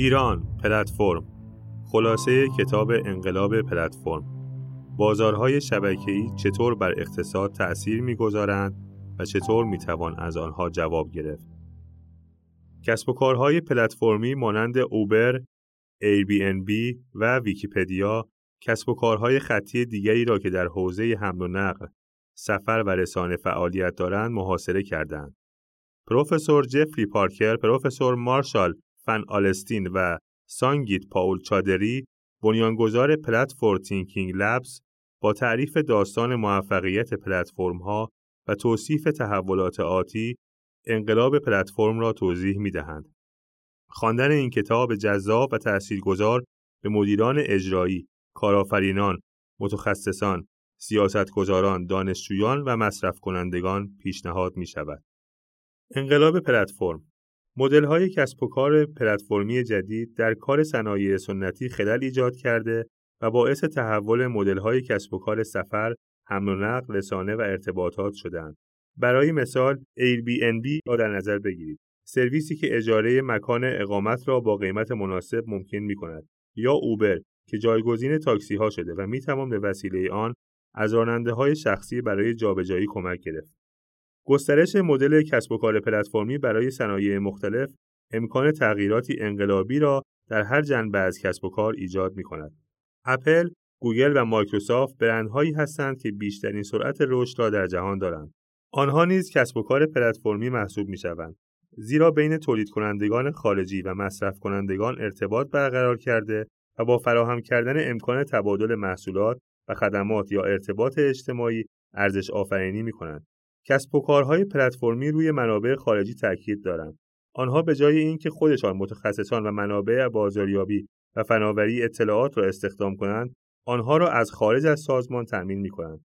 ایران پلتفرم خلاصه کتاب انقلاب پلتفرم بازارهای شبکه‌ای چطور بر اقتصاد تأثیر می‌گذارند و چطور می‌توان از آنها جواب گرفت کسب و کارهای پلتفرمی مانند اوبر، بی و ویکیپدیا کسب و کارهای خطی دیگری را که در حوزه حمل و نقل، سفر و رسانه فعالیت دارند محاصره کردند. پروفسور جفری پارکر، پروفسور مارشال فن آلستین و سانگیت پاول چادری بنیانگذار Platform Thinking Labs با تعریف داستان موفقیت پلتفرم ها و توصیف تحولات آتی انقلاب پلتفرم را توضیح می دهند. خواندن این کتاب جذاب و تاثیرگذار به مدیران اجرایی، کارآفرینان، متخصصان، سیاستگزاران، دانشجویان و مصرف کنندگان پیشنهاد می شود. انقلاب پلتفرم مدل های کسب و کار پلتفرمی جدید در کار صنایع سنتی خلل ایجاد کرده و باعث تحول مدل های کسب و کار سفر، حمل و نقل، رسانه و ارتباطات شدند. برای مثال Airbnb را در نظر بگیرید. سرویسی که اجاره مکان اقامت را با قیمت مناسب ممکن می کند یا اوبر که جایگزین تاکسی ها شده و می توان به وسیله آن از راننده های شخصی برای جابجایی کمک گرفت. گسترش مدل کسب و کار پلتفرمی برای صنایع مختلف امکان تغییراتی انقلابی را در هر جنبه از کسب و کار ایجاد می کند. اپل، گوگل و مایکروسافت برندهایی هستند که بیشترین سرعت رشد را در جهان دارند. آنها نیز کسب و کار پلتفرمی محسوب می شوند. زیرا بین تولید کنندگان خارجی و مصرف کنندگان ارتباط برقرار کرده و با فراهم کردن امکان تبادل محصولات و خدمات یا ارتباط اجتماعی ارزش آفرینی می کنند. کسب و کارهای پلتفرمی روی منابع خارجی تاکید دارند. آنها به جای اینکه خودشان متخصصان و منابع بازاریابی و فناوری اطلاعات را استخدام کنند، آنها را از خارج از سازمان تأمین می کنند.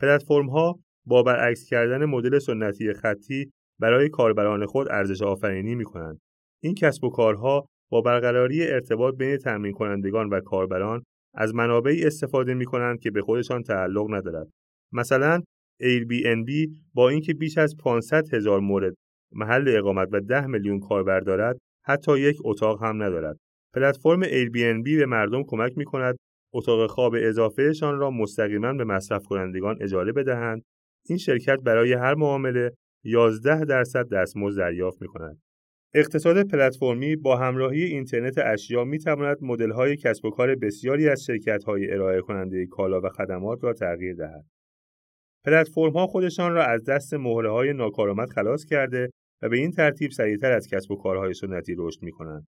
پلتفرم ها با برعکس کردن مدل سنتی خطی برای کاربران خود ارزش آفرینی می کنند. این کسب و کارها با برقراری ارتباط بین تأمین کنندگان و کاربران از منابعی استفاده می کنند که به خودشان تعلق ندارد. مثلا Airbnb با اینکه بیش از 500 هزار مورد محل اقامت و 10 میلیون کاربر دارد حتی یک اتاق هم ندارد. پلتفرم Airbnb به مردم کمک می کند اتاق خواب اضافهشان را مستقیما به مصرف کنندگان اجاره بدهند. این شرکت برای هر معامله 11 درصد دستمزد دریافت می کند. اقتصاد پلتفرمی با همراهی اینترنت اشیا می تواند مدل کسب و کار بسیاری از شرکت های ارائه کننده کالا و خدمات را تغییر دهد. پلتفرم ها خودشان را از دست مهره های ناکارآمد خلاص کرده و به این ترتیب سریعتر از کسب و کارهای سنتی رشد می کنند.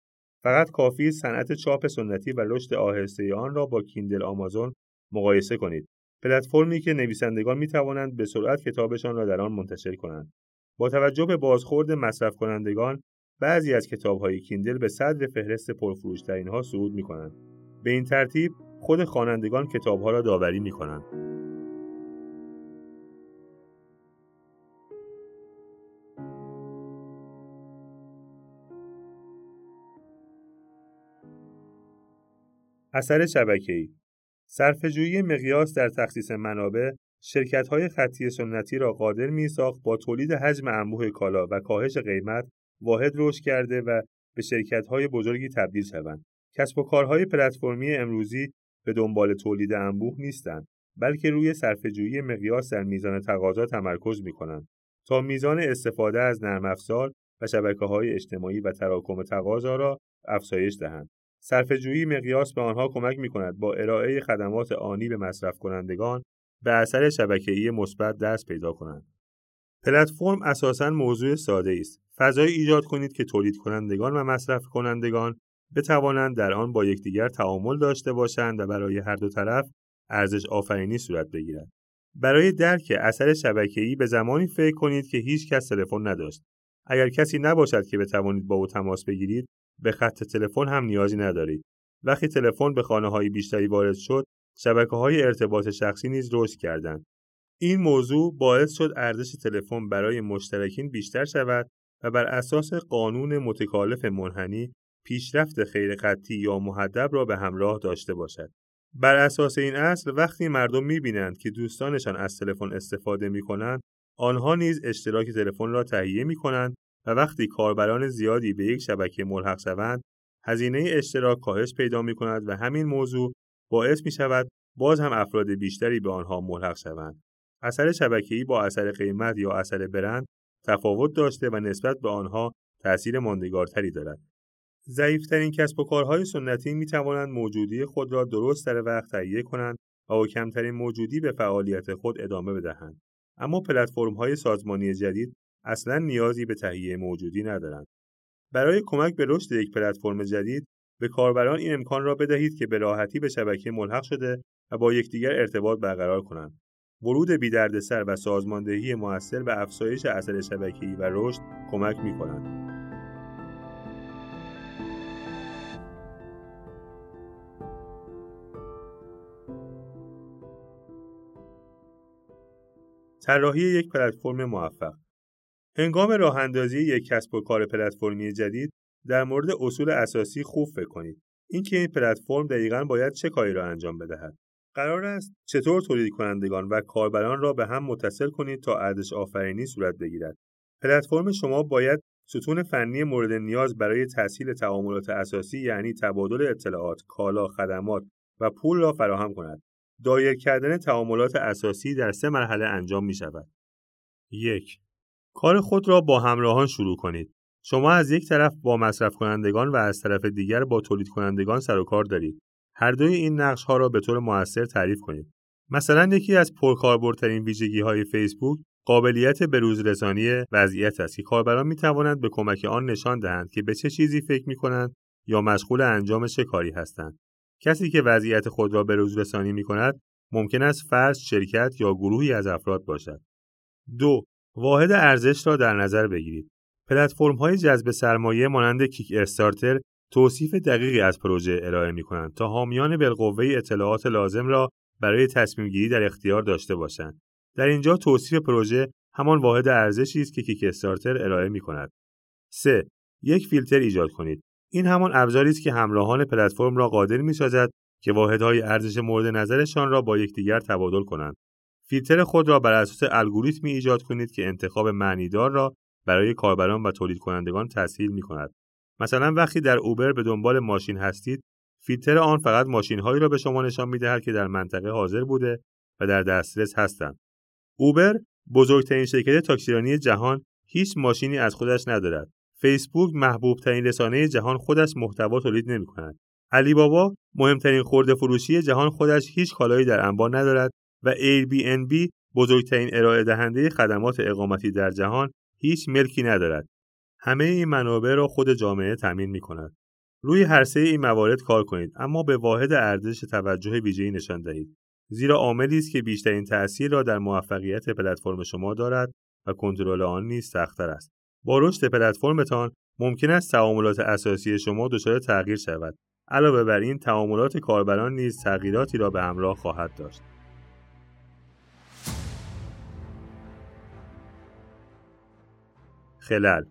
فقط کافی صنعت چاپ سنتی و رشد آهسته آن را با کیندل آمازون مقایسه کنید. پلتفرمی که نویسندگان می توانند به سرعت کتابشان را در آن منتشر کنند. با توجه به بازخورد مصرف کنندگان بعضی از کتابهای کیندل به صدر فهرست پرفروشترین ها صعود می کنند. به این ترتیب خود خوانندگان کتابها را داوری می کنند. اثر شبکه‌ای صرفه‌جویی مقیاس در تخصیص منابع شرکت‌های خطی سنتی را قادر می‌ساخت با تولید حجم انبوه کالا و کاهش قیمت واحد رشد کرده و به شرکت‌های بزرگی تبدیل شوند. کسب و کارهای پلتفرمی امروزی به دنبال تولید انبوه نیستند بلکه روی صرفه‌جویی مقیاس در میزان تقاضا تمرکز می‌کنند تا میزان استفاده از نرم افزار و شبکه‌های اجتماعی و تراکم تقاضا را افزایش دهند. صرفه‌جویی مقیاس به آنها کمک می‌کند با ارائه خدمات آنی به مصرف کنندگان به اثر شبکه‌ای مثبت دست پیدا کنند. پلتفرم اساساً موضوع ساده است. فضایی ایجاد کنید که تولید کنندگان و مصرف کنندگان بتوانند در آن با یکدیگر تعامل داشته باشند و برای هر دو طرف ارزش آفرینی صورت بگیرد. برای درک اثر شبکه‌ای به زمانی فکر کنید که هیچ کس تلفن نداشت. اگر کسی نباشد که بتوانید با او تماس بگیرید، به خط تلفن هم نیازی ندارید. وقتی تلفن به خانه های بیشتری وارد شد، شبکه های ارتباط شخصی نیز رشد کردند. این موضوع باعث شد ارزش تلفن برای مشترکین بیشتر شود و بر اساس قانون متکالف منحنی پیشرفت خیر خطی یا محدب را به همراه داشته باشد. بر اساس این اصل وقتی مردم می‌بینند که دوستانشان از تلفن استفاده می‌کنند، آنها نیز اشتراک تلفن را تهیه می‌کنند و وقتی کاربران زیادی به یک شبکه ملحق شوند هزینه اشتراک کاهش پیدا می کند و همین موضوع باعث می شود باز هم افراد بیشتری به آنها ملحق شوند. اثر شبکه‌ای با اثر قیمت یا اثر برند تفاوت داشته و نسبت به آنها تأثیر ماندگارتری دارد. ضعیفترین کسب و کارهای سنتی می توانند موجودی خود را درست در وقت تهیه کنند و با کمترین موجودی به فعالیت خود ادامه بدهند. اما پلتفرم های سازمانی جدید اصلا نیازی به تهیه موجودی ندارند. برای کمک به رشد یک پلتفرم جدید به کاربران این امکان را بدهید که به راحتی به شبکه ملحق شده و با یکدیگر ارتباط برقرار کنند. ورود بیدردسر و سازماندهی موثر به افزایش اثر شبکه‌ای و رشد کمک می‌کنند. طراحی یک پلتفرم موفق. هنگام راه اندازی یک کسب و کار پلتفرمی جدید در مورد اصول اساسی خوب فکر کنید. اینکه این پلتفرم دقیقا باید چه کاری را انجام بدهد؟ قرار است چطور تولید کنندگان و کاربران را به هم متصل کنید تا ارزش آفرینی صورت بگیرد؟ پلتفرم شما باید ستون فنی مورد نیاز برای تسهیل تعاملات اساسی یعنی تبادل اطلاعات، کالا، خدمات و پول را فراهم کند. دایر کردن تعاملات اساسی در سه مرحله انجام می شود. یک کار خود را با همراهان شروع کنید. شما از یک طرف با مصرف کنندگان و از طرف دیگر با تولید کنندگان سر و کار دارید. هر دوی این نقش ها را به طور موثر تعریف کنید. مثلا یکی از پرکاربردترین ویژگی های فیسبوک قابلیت بروز رسانی وضعیت است که کاربران می توانند به کمک آن نشان دهند که به چه چیزی فکر می کنند یا مشغول انجام چه کاری هستند. کسی که وضعیت خود را بروز رسانی می کند ممکن است فرد، شرکت یا گروهی از افراد باشد. دو واحد ارزش را در نظر بگیرید. پلتفرم های جذب سرمایه مانند کیک استارتر توصیف دقیقی از پروژه ارائه می کنند تا حامیان بالقوه اطلاعات لازم را برای تصمیم گیری در اختیار داشته باشند. در اینجا توصیف پروژه همان واحد ارزشی است که کیک استارتر ارائه می کند. 3. یک فیلتر ایجاد کنید. این همان ابزاری است که همراهان پلتفرم را قادر می سازد که واحدهای ارزش مورد نظرشان را با یکدیگر تبادل کنند. فیلتر خود را بر اساس الگوریتمی ایجاد کنید که انتخاب معنیدار را برای کاربران و تولید کنندگان تسهیل می کند. مثلا وقتی در اوبر به دنبال ماشین هستید، فیلتر آن فقط ماشینهایی را به شما نشان می دهد که در منطقه حاضر بوده و در دسترس هستند. اوبر بزرگترین شرکت تاکسیرانی جهان هیچ ماشینی از خودش ندارد. فیسبوک محبوب ترین رسانه جهان خودش محتوا تولید نمی کند. علی بابا مهمترین خورده فروشی جهان خودش هیچ کالایی در انبار ندارد و Airbnb بزرگترین ارائه دهنده خدمات اقامتی در جهان هیچ ملکی ندارد. همه این منابع را خود جامعه تامین می کند. روی هر سه این موارد کار کنید اما به واحد ارزش توجه ویژه‌ای نشان دهید. زیرا عاملی است که بیشترین تأثیر را در موفقیت پلتفرم شما دارد و کنترل آن نیز سختتر است. با رشد پلتفرمتان ممکن است تعاملات اساسی شما دچار تغییر شود. علاوه بر این تعاملات کاربران نیز تغییراتی را به همراه خواهد داشت. خلل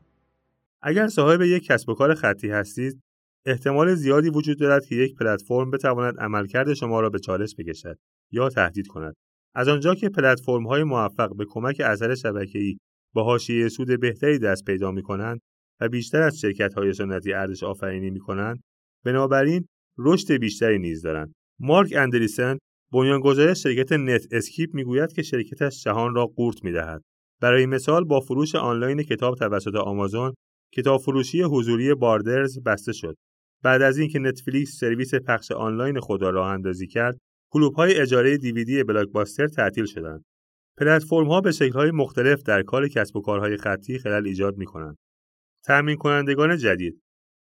اگر صاحب یک کسب و کار خطی هستید احتمال زیادی وجود دارد که یک پلتفرم بتواند عملکرد شما را به چالش بکشد یا تهدید کند از آنجا که پلتفرم های موفق به کمک اثر شبکه‌ای با حاشیه سود بهتری دست پیدا می کنند و بیشتر از شرکت های سنتی ارزش آفرینی می کنند بنابراین رشد بیشتری نیز دارند مارک اندریسن بنیانگذار شرکت Netscape می‌گوید که شرکتش جهان را قورت می‌دهد. برای مثال با فروش آنلاین کتاب توسط آمازون کتاب فروشی حضوری Borders بسته شد. بعد از اینکه نتفلیکس سرویس پخش آنلاین خود را راه اندازی کرد کلوب های اجاره DVD Blockbuster تعطیل شدند. پلتفرم ها به شکل مختلف در کار کسب و کارهای خطی خلل ایجاد می کنند. تأمین کنندگان جدید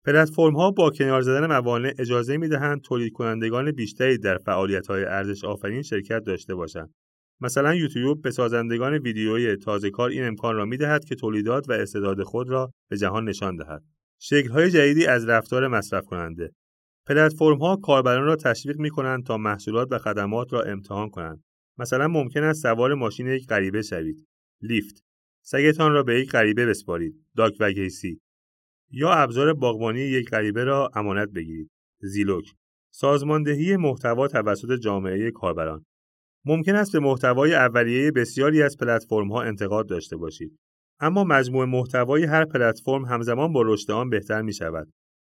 پلتفرم ها با کنار زدن موانع اجازه می دهند تولید کنندگان بیشتری در فعالیت های ارزش آفرین شرکت داشته باشند. مثلا یوتیوب به سازندگان ویدیوی تازه کار این امکان را می دهد که تولیدات و استعداد خود را به جهان نشان دهد. شکل های جدیدی از رفتار مصرف کننده پلتفرم ها کاربران را تشویق می کنند تا محصولات و خدمات را امتحان کنند. مثلا ممکن است سوار ماشین یک غریبه شوید. لیفت. سگتان را به یک غریبه بسپارید. داک و گیسی یا ابزار باغبانی یک غریبه را امانت بگیرید. زیلوک. سازماندهی محتوا توسط جامعه کاربران. ممکن است به محتوای اولیه بسیاری از ها انتقاد داشته باشید. اما مجموع محتوای هر پلتفرم همزمان با رشد آن بهتر می شود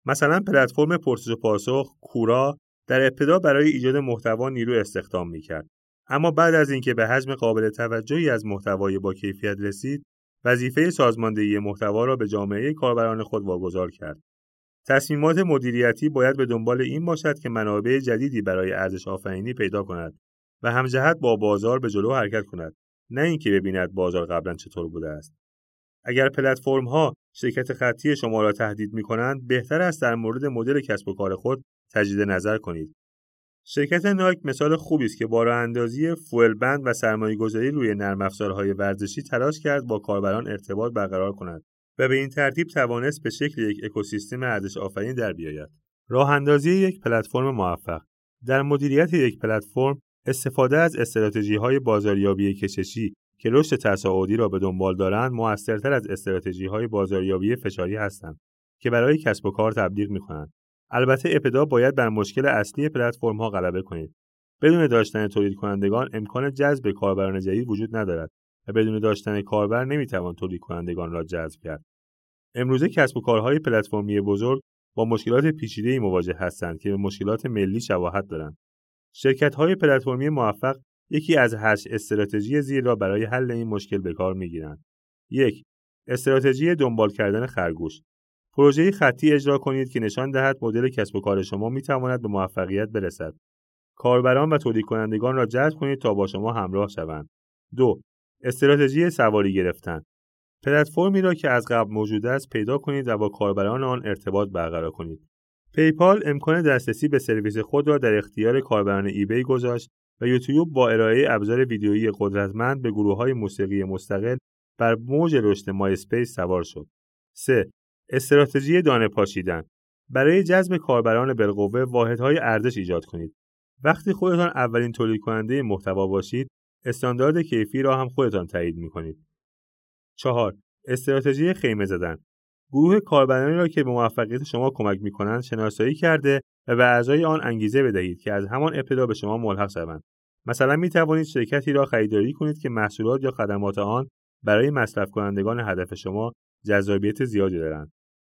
مثلا پلتفرم پرسش و پاسخ کورا در ابتدا برای ایجاد محتوا نیرو استخدام می‌کرد. اما بعد از اینکه به حجم قابل توجهی از محتوای با کیفیت رسید وظیفه سازماندهی محتوا را به جامعه کاربران خود واگذار کرد. تصمیمات مدیریتی باید به دنبال این باشد که منابع جدیدی برای ارزش آفرینی پیدا کند و همجهت با بازار به جلو حرکت کند نه اینکه ببیند بازار قبلا چطور بوده است. اگر پلتفرم ها شرکت خطی شما را تهدید می کنند بهتر است در مورد مدل کسب و کار خود تجدید نظر کنید. شرکت نایک مثال خوبی است که با راه اندازی فول بند و سرمایه گذاری روی نرم افزارهای ورزشی تلاش کرد با کاربران ارتباط برقرار کند و به این ترتیب توانست به شکل یک اکوسیستم ارزش آفرین در بیاید. راه اندازی یک پلتفرم موفق در مدیریت یک پلتفرم استفاده از استراتژی های بازاریابی کششی که رشد تصاعدی را به دنبال دارند موثرتر از استراتژی های بازاریابی فشاری هستند که برای کسب و کار تبلیغ می کنند. البته ابتدا باید بر مشکل اصلی پلتفرم ها غلبه کنید. بدون داشتن تولید کنندگان امکان جذب کاربران جدید وجود ندارد و بدون داشتن کاربر نمی‌توان تولید کنندگان را جذب کرد. امروزه کسب و کارهای پلتفرمی بزرگ با مشکلات پیچیده‌ای مواجه هستند که به مشکلات ملی شباهت دارند. شرکت‌های پلتفرمی موفق یکی از هشت استراتژی زیر را برای حل این مشکل به کار می‌گیرند. یک استراتژی دنبال کردن خرگوش پروژه خطی اجرا کنید که نشان دهد مدل کسب و کار شما می تواند به موفقیت برسد. کاربران و تولید کنندگان را جذب کنید تا با شما همراه شوند. دو استراتژی سواری گرفتن پلتفرمی را که از قبل موجود است پیدا کنید و با کاربران آن ارتباط برقرار کنید. پیپال امکان دسترسی به سرویس خود را در اختیار کاربران ایبی گذاشت و یوتیوب با ارائه ابزار ویدیویی قدرتمند به گروه های موسیقی مستقل بر موج رشد مای اسپیس سوار شد. 3. استراتژی دانه پاشیدن برای جذب کاربران بالقوه واحدهای ارزش ایجاد کنید. وقتی خودتان اولین تولید کننده محتوا باشید، استاندارد کیفی را هم خودتان تایید می کنید. 4. استراتژی خیمه زدن گروه کاربرانی را که به موفقیت شما کمک می کنند شناسایی کرده و به اعضای آن انگیزه بدهید که از همان ابتدا به شما ملحق شوند. مثلا می توانید شرکتی را خریداری کنید که محصولات یا خدمات آن برای مصرف کنندگان هدف شما جذابیت زیادی دارند.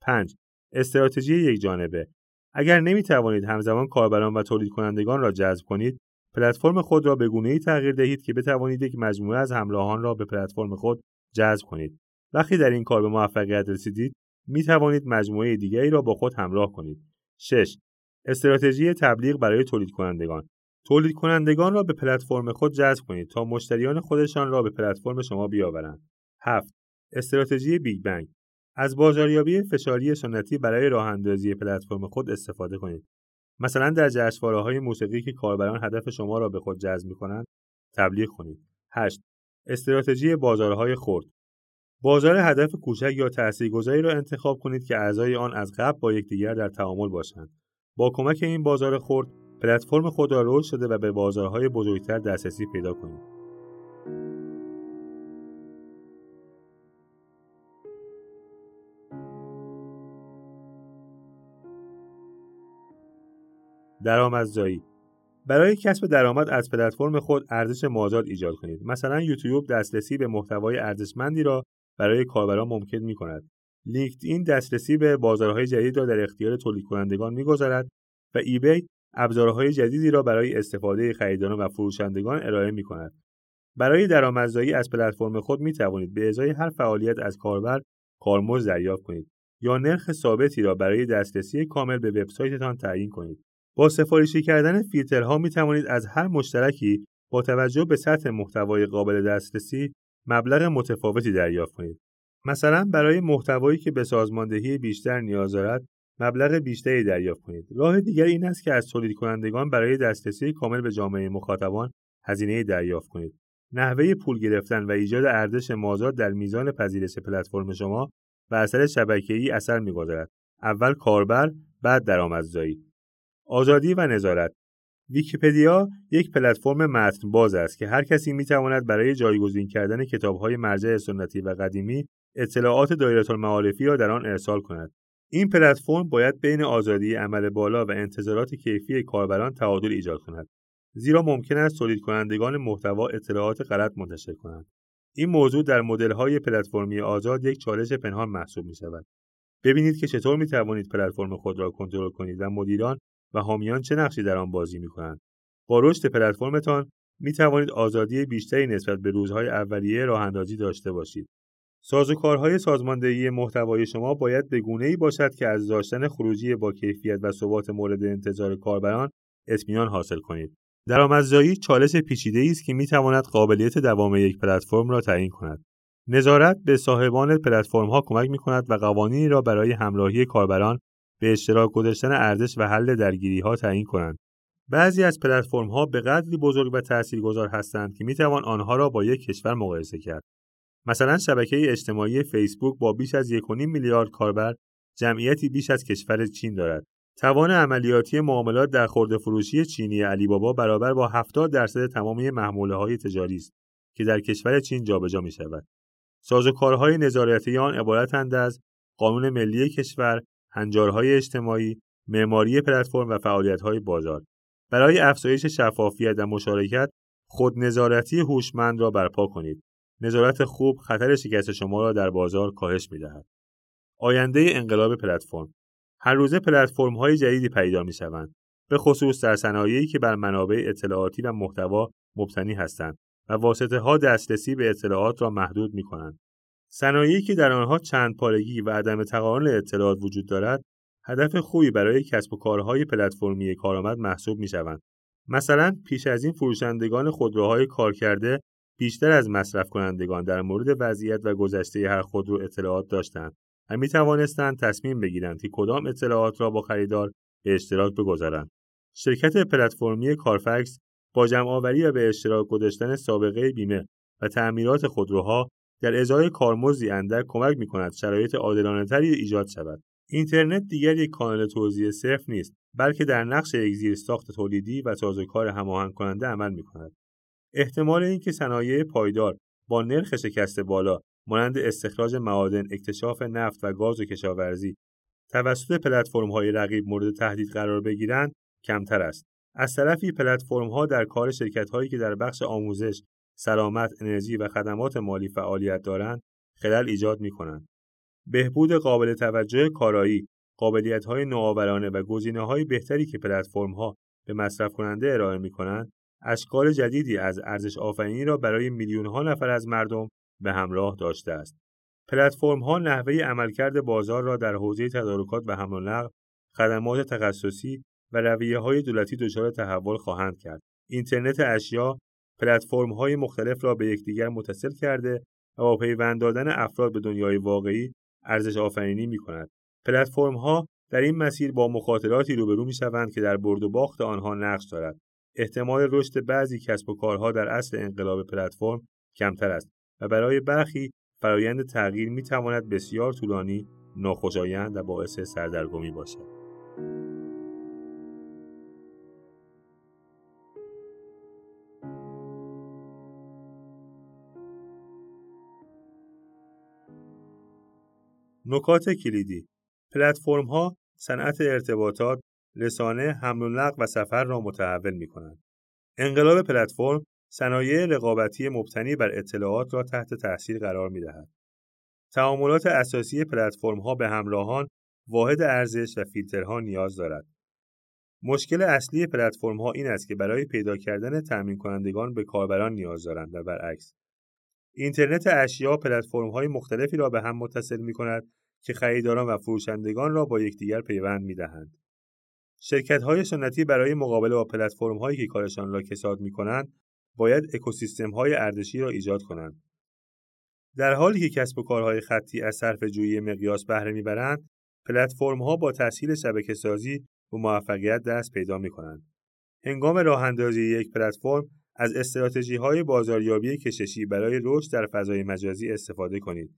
5. استراتژی یک جانبه. اگر نمی توانید همزمان کاربران و تولید کنندگان را جذب کنید پلتفرم خود را به گونه‌ای تغییر دهید که بتوانید یک مجموعه از همراهان را به پلتفرم خود جذب کنید. وقتی در این کار به موفقیت رسیدید می توانید مجموعه دیگری را با خود همراه کنید. 6 استراتژی تبلیغ برای تولید کنندگان تولید کنندگان را به پلتفرم خود جذب کنید تا مشتریان خودشان را به پلتفرم شما بیاورند. 7 استراتژی بیگ بنگ. از بازاریابی فشاری سنتی برای راه اندازی پلتفرم خود استفاده کنید. مثلا در جشنواره‌های موسیقی که کاربران هدف شما را به خود جذب می‌کنند، تبلیغ کنید. 8. استراتژی بازارهای خرد بازار هدف کوچک یا تاثیرگذاری را انتخاب کنید که اعضای آن از قبل با یکدیگر در تعامل باشند. با کمک این بازار خرد، پلتفرم خود را رشد شده و به بازارهای بزرگتر دسترسی پیدا کنید. درآمدزایی برای کسب درآمد از پلتفرم خود ارزش مازاد ایجاد کنید مثلا یوتیوب دسترسی به محتوای ارزشمندی را برای کاربران ممکن می کند لینکدین دسترسی به بازارهای جدید را در اختیار تولید کنندگان می‌گذارد و ایبی ابزارهای جدیدی را برای استفاده خریداران و فروشندگان ارائه می کند. برای درآمدزایی از پلتفرم خود می توانید به ازای هر فعالیت از کاربر کارمزد دریافت کنید یا نرخ ثابتی را برای دسترسی کامل به وبسایتتان تعیین کنید. با سفارشی کردن فیلترها می توانید از هر مشترکی با توجه به سطح محتوای قابل دسترسی مبلغ متفاوتی دریافت کنید. مثلا برای محتوایی که به سازماندهی بیشتر نیاز دارد مبلغ بیشتری دریافت کنید. راه دیگر این است که از تولید کنندگان برای دسترسی کامل به جامعه مخاطبان هزینه دریافت کنید. نحوه پول گرفتن و ایجاد ارزش مازاد در میزان پذیرش پلتفرم شما و اثر شبکه‌ای اثر می‌گذارد. اول کاربر، بعد درآمدزایی. آزادی و نظارت ویکیپدیا یک پلتفرم متن باز است که هر کسی می تواند برای جایگزین کردن کتاب‌های مرجع سنتی و قدیمی اطلاعات دایره المعارفی را در آن ارسال کند. این پلتفرم باید بین آزادی عمل بالا و انتظارات کیفی کاربران تعادل ایجاد کند. زیرا ممکن است تولید کنندگان محتوا اطلاعات غلط منتشر کنند. این موضوع در مدل‌های پلتفرمی آزاد یک چالش پنهان محسوب می شود. ببینید که چطور می توانید پلتفرم خود را کنترل کنید و مدیران و حامیان چه نقشی در آن بازی می کنند. با رشد پلتفرمتان می توانید آزادی بیشتری نسبت به روزهای اولیه راه اندازی داشته باشید. سازوکارهای سازماندهی محتوای شما باید به ای باشد که از داشتن خروجی با کیفیت و ثبات مورد انتظار کاربران اطمینان حاصل کنید. درآمدزایی چالش پیچیده است که می تواند قابلیت دوام یک پلتفرم را تعیین کند. نظارت به صاحبان پلتفرم ها کمک می کند و قوانینی را برای همراهی کاربران به اشتراک گذاشتن ارزش و حل درگیری ها تعیین کنند. بعضی از پلتفرم ها به قدری بزرگ و تاثیرگذار هستند که می توان آنها را با یک کشور مقایسه کرد. مثلا شبکه اجتماعی فیسبوک با بیش از 1.5 میلیارد کاربر جمعیتی بیش از کشور چین دارد. توان عملیاتی معاملات در خورده فروشی چینی علی بابا برابر با 70 درصد تمامی محموله های تجاری است که در کشور چین جابجا می شود. سازوکارهای نظارتی آن عبارتند از قانون ملی کشور، هنجارهای اجتماعی، معماری پلتفرم و فعالیت‌های بازار. برای افزایش شفافیت و مشارکت، خود نظارتی هوشمند را برپا کنید. نظارت خوب خطر شکست شما را در بازار کاهش می‌دهد. آینده انقلاب پلتفرم هر روزه پلتفرم های جدیدی پیدا می شوند به خصوص در صنایعی که بر منابع اطلاعاتی و محتوا مبتنی هستند و واسطه ها دسترسی به اطلاعات را محدود می کنند. صنایعی که در آنها چند پارگی و عدم تقارن اطلاعات وجود دارد هدف خوبی برای کسب و کارهای پلتفرمی کارآمد محسوب می شوند. مثلا پیش از این فروشندگان خودروهای کارکرده بیشتر از مصرف کنندگان در مورد وضعیت و گذشته هر خودرو اطلاعات داشتند و می توانستند تصمیم بگیرند که کدام اطلاعات را با خریدار به اشتراک بگذارند. شرکت پلتفرمی کارفکس با جمعآوری و به اشتراک گذاشتن سابقه بیمه و تعمیرات خودروها در ازای کارمزدی اندک کمک می کند شرایط تری ایجاد شود. اینترنت دیگر یک کانال توزیع صرف نیست بلکه در نقش یک زیرساخت تولیدی و سازوکار هماهنگ کننده عمل می کند. احتمال اینکه صنایع پایدار با نرخ شکست بالا مانند استخراج معادن، اکتشاف نفت و گاز و کشاورزی توسط های رقیب مورد تهدید قرار بگیرند کمتر است. از طرفی ها در کار هایی که در بخش آموزش، سلامت، انرژی و خدمات مالی فعالیت دارند خلل ایجاد می کنند. بهبود قابل توجه کارایی، های نوآورانه و های بهتری که ها به مصرف کننده ارائه می کنند، اشکال جدیدی از ارزش آفرینی را برای میلیون ها نفر از مردم به همراه داشته است. پلتفرم ها نحوه عملکرد بازار را در حوزه تدارکات و حمل نقل، خدمات تخصصی و رویه های دولتی دچار تحول خواهند کرد. اینترنت اشیا پلتفرم های مختلف را به یکدیگر متصل کرده و با پیوند دادن افراد به دنیای واقعی ارزش آفرینی می کند. پلتفرم ها در این مسیر با مخاطراتی روبرو می شوند که در برد و باخت آنها نقش دارد. احتمال رشد بعضی کسب و کارها در اصل انقلاب پلتفرم کمتر است و برای برخی فرایند تغییر می تواند بسیار طولانی، ناخوشایند و باعث سردرگمی باشد. نکات کلیدی پلتفرم ها صنعت ارتباطات رسانه حمل و نقل و سفر را متحول می کنند. انقلاب پلتفرم صنایع رقابتی مبتنی بر اطلاعات را تحت تاثیر قرار می دهد. تعاملات اساسی پلتفرم ها به همراهان واحد ارزش و فیلترها نیاز دارد. مشکل اصلی پلتفرم ها این است که برای پیدا کردن تأمین کنندگان به کاربران نیاز دارند و برعکس. اینترنت اشیا پلتفرم های مختلفی را به هم متصل می کند که خریداران و فروشندگان را با یکدیگر پیوند می دهند. شرکت های سنتی برای مقابله با پلتفرم هایی که کارشان را کساد می کنند باید اکوسیستم های ارزشی را ایجاد کنند. در حالی که کسب و کارهای خطی از صرف جویی مقیاس بهره می‌برند، پلتفرم ها با تسهیل شبکه سازی به موفقیت دست پیدا می کنند. هنگام راه اندازی یک پلتفرم از استراتژی های بازاریابی کششی برای رشد در فضای مجازی استفاده کنید.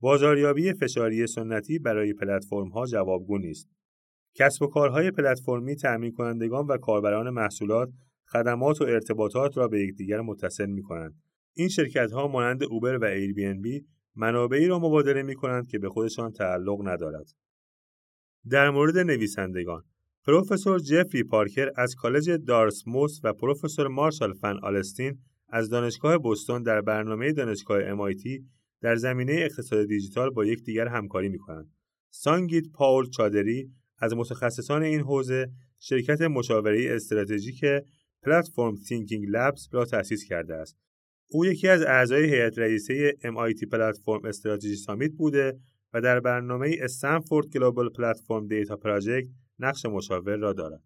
بازاریابی فشاری سنتی برای پلتفرم ها جوابگو نیست. کسب و کارهای پلتفرمی تأمین کنندگان و کاربران محصولات خدمات و ارتباطات را به یکدیگر متصل می کنند. این شرکت ها مانند اوبر و ایر بی بی منابعی را مبادله می کنند که به خودشان تعلق ندارد. در مورد نویسندگان پروفسور جفری پارکر از کالج دارسموس و پروفسور مارشال فن آلستین از دانشگاه بوستون در برنامه دانشگاه MIT در زمینه اقتصاد دیجیتال با یکدیگر همکاری می کنند. سانگیت پاول چادری از متخصصان این حوزه شرکت مشاوره استراتژیک Platform Thinking Labs را تأسیس کرده است. او یکی از اعضای هیئت رئیسه MIT Platform Strategy Summit بوده و در برنامه Stanford Global Platform Data Project نقش مشاور را دارد.